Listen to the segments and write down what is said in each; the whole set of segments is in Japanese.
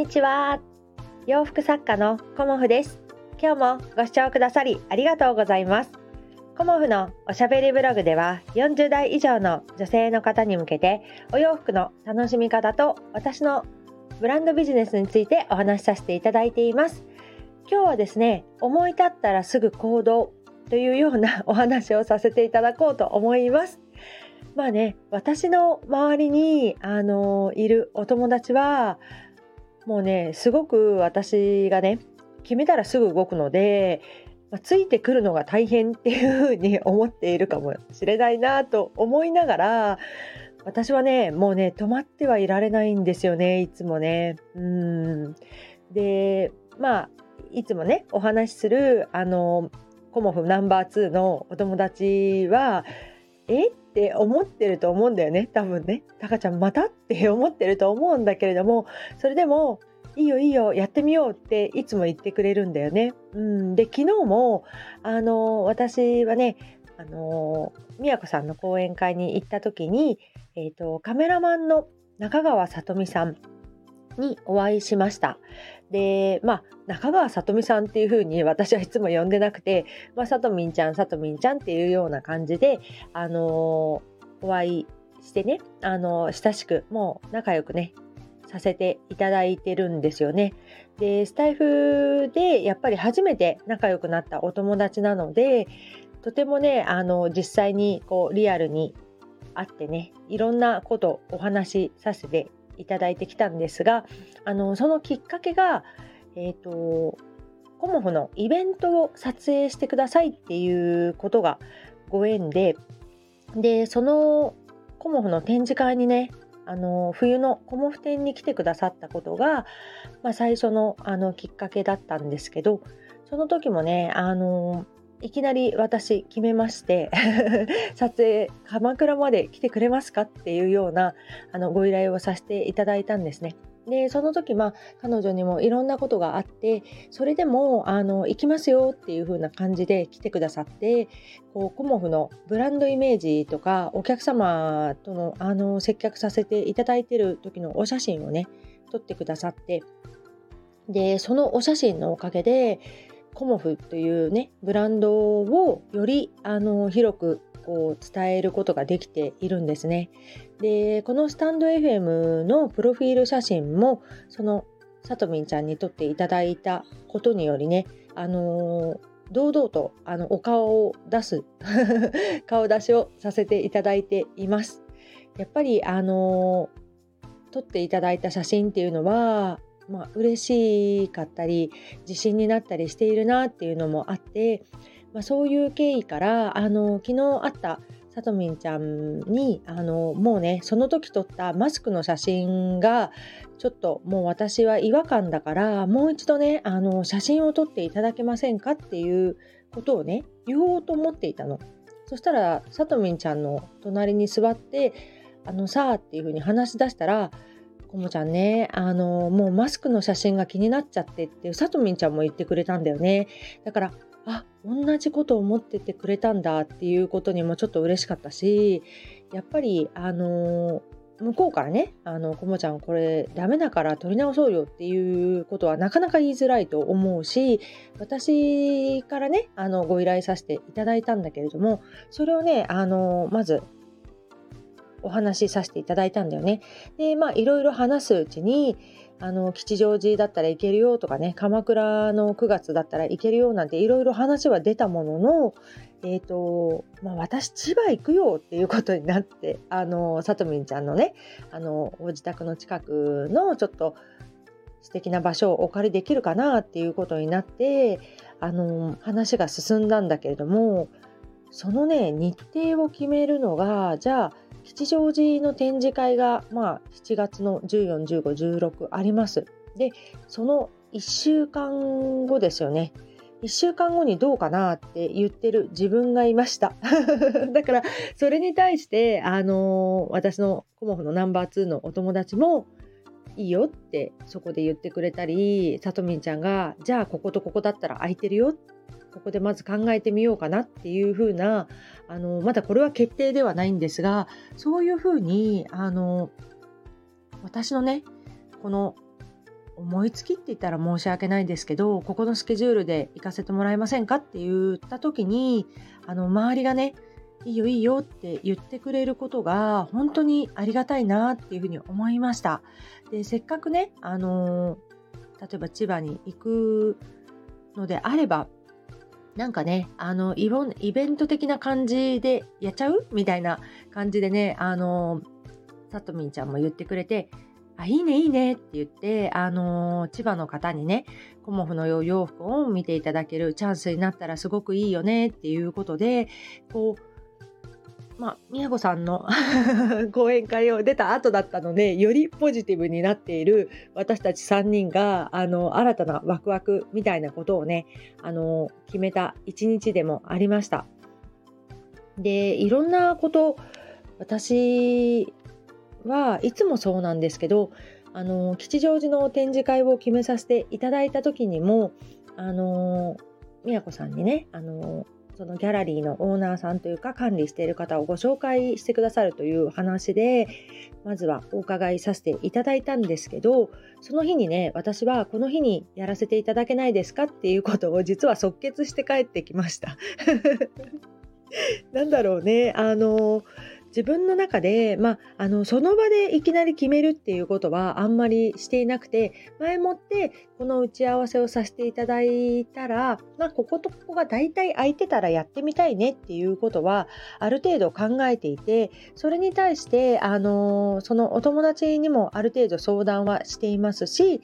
にちは。洋服作家のコモフです。今日もご視聴くださりありがとうございます。コモフのおしゃべりブログでは40代以上の女性の方に向けてお洋服の楽しみ方と私のブランドビジネスについてお話しさせていただいています。今日はですね思い立ったらすぐ行動というような お話をさせていただこうと思います。まあね私の周りにあのいるお友達はもうねすごく私がね決めたらすぐ動くので、まあ、ついてくるのが大変っていうふうに 思っているかもしれないなと思いながら私はねもうね止まってはいられないんですよねいつもね。うんでまあいつもねお話しするあのコモフナンバー2のお友達はえ？って思ってると思うんだよね。多分ね。タカちゃんまた？って 思ってると思うんだけれどもそれでもいいよいいよやってみようっていつも言ってくれるんだよね。うん、で昨日もあの私はねあの宮子さんの講演会に行った時に、えーと、カメラマンの中川さとみさんにお会いしました。で、まあ、中川さとみさんっていう風に 私はいつも呼んでなくて、まあ、さとみんちゃん、さとみんちゃんっていうような感じで、あのー、お会いしてね、あのー、親しく、もう仲良くね、させていただいてるんですよね。で、スタイフでやっぱり初めて仲良くなったお友達なので、とてもね、あの、実際にこうリアルに会ってね、いろんなことお話しさせていただいてきたんですがあのそのきっかけが、えーと、コモフのイベントを撮影してくださいっていうことがご縁ででそのコモフの展示会にねあの冬のコモフ展に来てくださったことが、まあ、最初のあのきっかけだったんですけどその時もねあのいきなり私決めまして 撮影鎌倉まで来てくれますかっていうようなあのご依頼をさせていただいたんですね。でその時まあ彼女にもいろんなことがあってそれでもあの行きますよっていう風な感じで来てくださってこうコモフのブランドイメージとかお客様とのあの接客させていただいてる時のお写真をね撮ってくださってでそのお写真のおかげでコモフというねブランドをよりあの広くこう伝えることができているんですね。でこのスタンド FM のプロフィール写真もそのさとみんちゃんに撮っていただいたことによりねあの、堂々とあのお顔を出す 顔出しをさせていただいています。やっぱりあの、撮っていただいた写真っていうのはまあ嬉しかったり自信になったりしているなっていうのもあって、まあ、そういう経緯からあの昨日会ったさとみんちゃんにあのもうねその時撮ったマスクの写真がちょっともう私は違和感だからもう一度ねあの写真を撮っていただけませんかっていうことをね言おうと思っていたの。そしたらさとみんちゃんの隣に座って「あのさ」っていうふうに話し出したらこもちゃんね、あの、もうマスクの写真が気になっちゃってってさとみんちゃんも言ってくれたんだよね。だから、あ、同じこと思っててくれたんだっていうことにもちょっと嬉しかったし、やっぱり、あの、向こうからね、あの、こもちゃんこれダメだから撮り直そうよっていうことはなかなか言いづらいと思うし、私からね、あの、ご依頼させていただいたんだけれども、それをね、あの、まずお話しさせていただいたんだよね。でまあいろいろ話すうちにあの吉祥寺だったらいけるよとかね鎌倉の9月だったらいけるよなんていろいろ話は出たもののえ、ー、とまあ私千葉行くよっていうことになってあのさとみんちゃんのねあのご自宅の近くのちょっと素敵な場所をお借りできるかなっていうことになってあの話が進んだんだけれどもそのね日程を決めるのがじゃあ吉祥寺の展示会が、まあ、7月の14、15、16あります。で、その1週間後ですよね。1週間後にどうかなって言ってる自分がいました。だから、それに対して、あのー、私のコモフのナンバー2のお友達も、いいよってそこで言ってくれたり、さとみんちゃんが、じゃあこことここだったら空いてるよここでまず考えてみようかなっていうふうなあのまだこれは決定ではないんですがそういうふうにあの私のねこの思いつきって言ったら申し訳ないですけどここのスケジュールで行かせてもらえませんかって言った時にあの周りがねいいよいいよって言ってくれることが本当にありがたいなっていうふうに思いました。でせっかくね、あの例えば千葉に行くのであればなんかね、あのイベント的な感じでやっちゃう？みたいな感じでね、あのさとみんちゃんも言ってくれて、あ、いいね、いいねって言って、あの、千葉の方にね、コモフの洋服を見ていただけるチャンスになったらすごくいいよねっていうことで、こう、まあ、みやこさんの 講演会を出た後だったので、よりポジティブになっている私たち3人が、あの、新たなワクワクみたいなことをね、あの、決めた一日でもありました。で、いろんなこと、私はいつもそうなんですけどあの吉祥寺の展示会を決めさせていただいた時にもあの宮子さんにねあのそのギャラリーのオーナーさんというか管理している方をご紹介してくださるという話でまずはお伺いさせていただいたんですけどその日にね私はこの日にやらせていただけないですかっていうことを実は即決して帰ってきました。なんだろうねあの自分の中で、まあ、あのその場でいきなり決めるっていうことはあんまりしていなくて前もってこの打ち合わせをさせていただいたら、まあ、こことここが大体空いてたらやってみたいねっていうことはある程度考えていてそれに対してあのそのお友達にもある程度相談はしていますし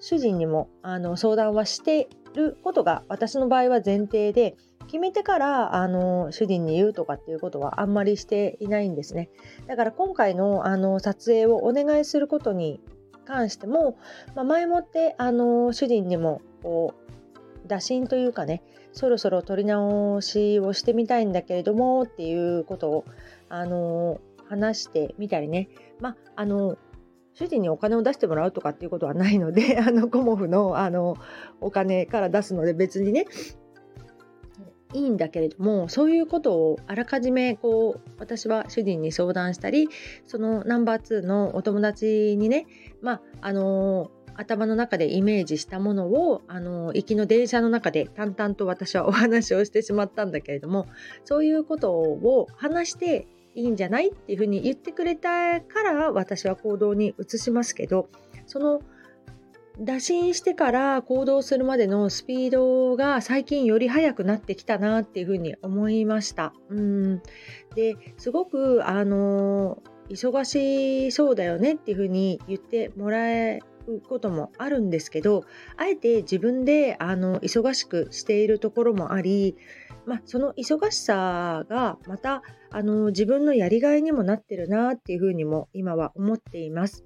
主人にもあの相談はしてることが私の場合は前提で決めてからあの主人に言うとかっていうことはあんまりしていないんですね。だから今回のあの撮影をお願いすることに関しても、まあ、前もってあの主人にもこう打診というかねそろそろ撮り直しをしてみたいんだけれどもっていうことをあの話してみたりね。まああの主人にお金を出してもらうとかっていうことはないので、あの、コモフの、あの、お金から出すので別にね、いいんだけれどもそういうことをあらかじめこう私は主人に相談したりそのナンバー2のお友達にねまああの頭の中でイメージしたものをあの行きの電車の中で淡々と私はお話をしてしまったんだけれどもそういうことを話していいんじゃないっていうふうに言ってくれたから私は行動に移しますけどその打診してから行動するまでのスピードが最近より速くなってきたなっていうふうに思いました。うんですごくあの忙しそうだよねっていうふうに言ってもらえることもあるんですけどあえて自分であの忙しくしているところもありまあ、その忙しさがまたあの自分のやりがいにもなってるなっていうふうにも今は思っています。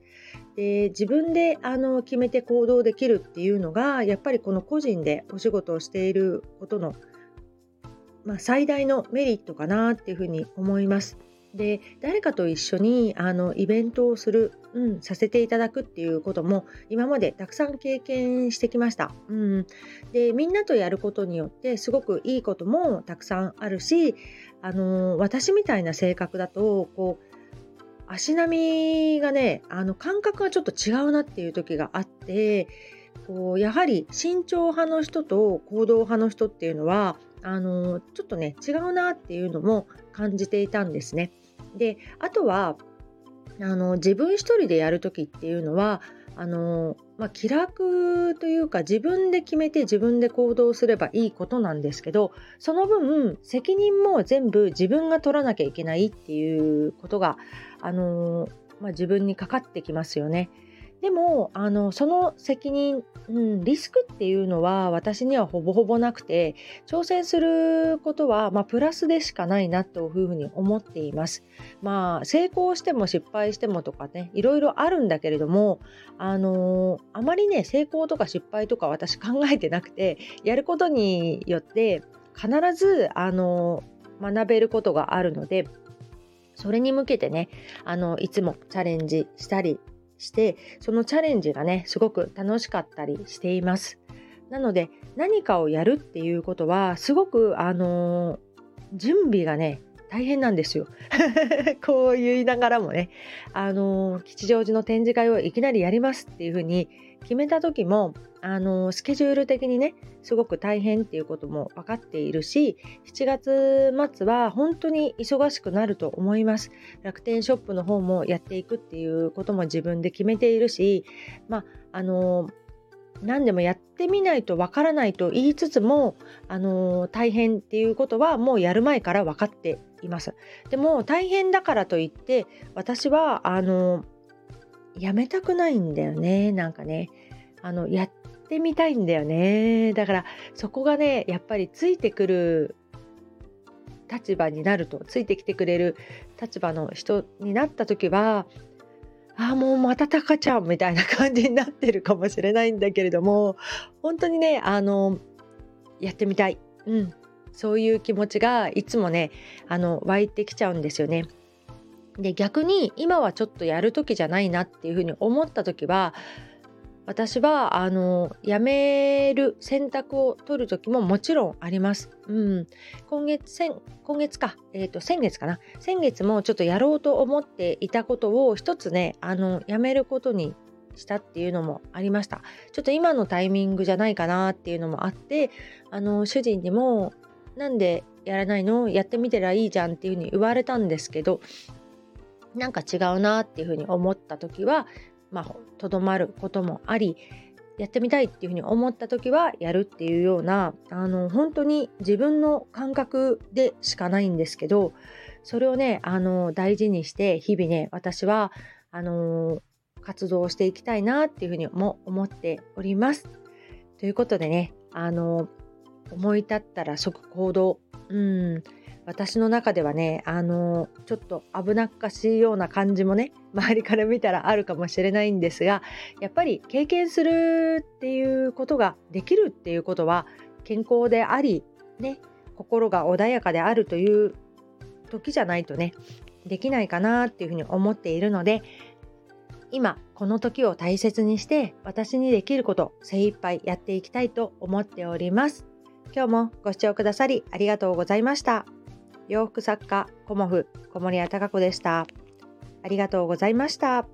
で自分であの決めて行動できるっていうのがやっぱりこの個人でお仕事をしていることの、まあ、最大のメリットかなっていうふうに思います。で誰かと一緒にあのイベントをする、うん、させていただくっていうことも今までたくさん経験してきました、うん、でみんなとやることによってすごくいいこともたくさんあるしあの私みたいな性格だとこう足並みがねあの感覚がちょっと違うなっていう時があってこうやはり慎重派の人と行動派の人っていうのはあのちょっとね違うなっていうのも感じていたんですね。であとはあの自分一人でやる時っていうのはあの、まあ、気楽というか自分で決めて自分で行動すればいいことなんですけどその分責任も全部自分が取らなきゃいけないっていうことがあの、まあ、自分にかかってきますよね。でもあのその責任、うん、リスクっていうのは私にはほぼほぼなくて挑戦することは、まあ、プラスでしかないなというふうに思っています。まあ成功しても失敗してもとかねいろいろあるんだけれどもあのあまりね成功とか失敗とか私考えてなくてやることによって必ずあの学べることがあるのでそれに向けてねあのいつもチャレンジしたりしてそのチャレンジがねすごく楽しかったりしています。なので何かをやるっていうことはすごくあのー、準備がね大変なんですよ。こう言いながらもね、あのー、吉祥寺の展示会をいきなりやりますっていうふうに決めた時もあのスケジュール的にねすごく大変っていうことも分かっているし7月末は本当に忙しくなると思います楽天ショップの方もやっていくっていうことも自分で決めているしまああの何でもやってみないとわからないと言いつつも、あの大変っていうことはもうやる前から分かっています。でも大変だからといって私はあのやめたくないんだよねなんかね。あのやってみたいんだよね。だからそこがねやっぱりついてくる立場になるとついてきてくれる立場の人になった時はああもうまたタカちゃんみたいな感じになってるかもしれないんだけれども本当にねあのやってみたい、うん、そういう気持ちがいつもねあの湧いてきちゃうんですよね。で逆に今はちょっとやる時じゃないなっていうふうに思った時は私はあの辞める選択を取る時ももちろんあります。うん、今月先今月か、えーと、先月かな先月もちょっとやろうと思っていたことを一つねあの辞めることにしたっていうのもありました。ちょっと今のタイミングじゃないかなっていうのもあってあの主人にもなんでやらないの？やってみてらいいじゃんっていうふうに言われたんですけどなんか違うなっていうふうに思った時はまあとどまることもありやってみたいっていうふうに思った時はやるっていうようなあの本当に自分の感覚でしかないんですけどそれをねあの大事にして日々ね私はあの活動をしていきたいなっていうふうにも思っております。ということでねあの思い立ったら即行動うん私の中ではねあのちょっと危なっかしいような感じもね 周りから見たらあるかもしれないんですがやっぱり経験するっていうことができるっていうことは健康でありね心が穏やかであるという時じゃないとねできないかなっていうふうに思っているので今この時を大切にして私にできること精一杯やっていきたいと思っております。今日もご視聴くださりありがとうございました。洋服作家コモフ小森屋隆子でした。ありがとうございました。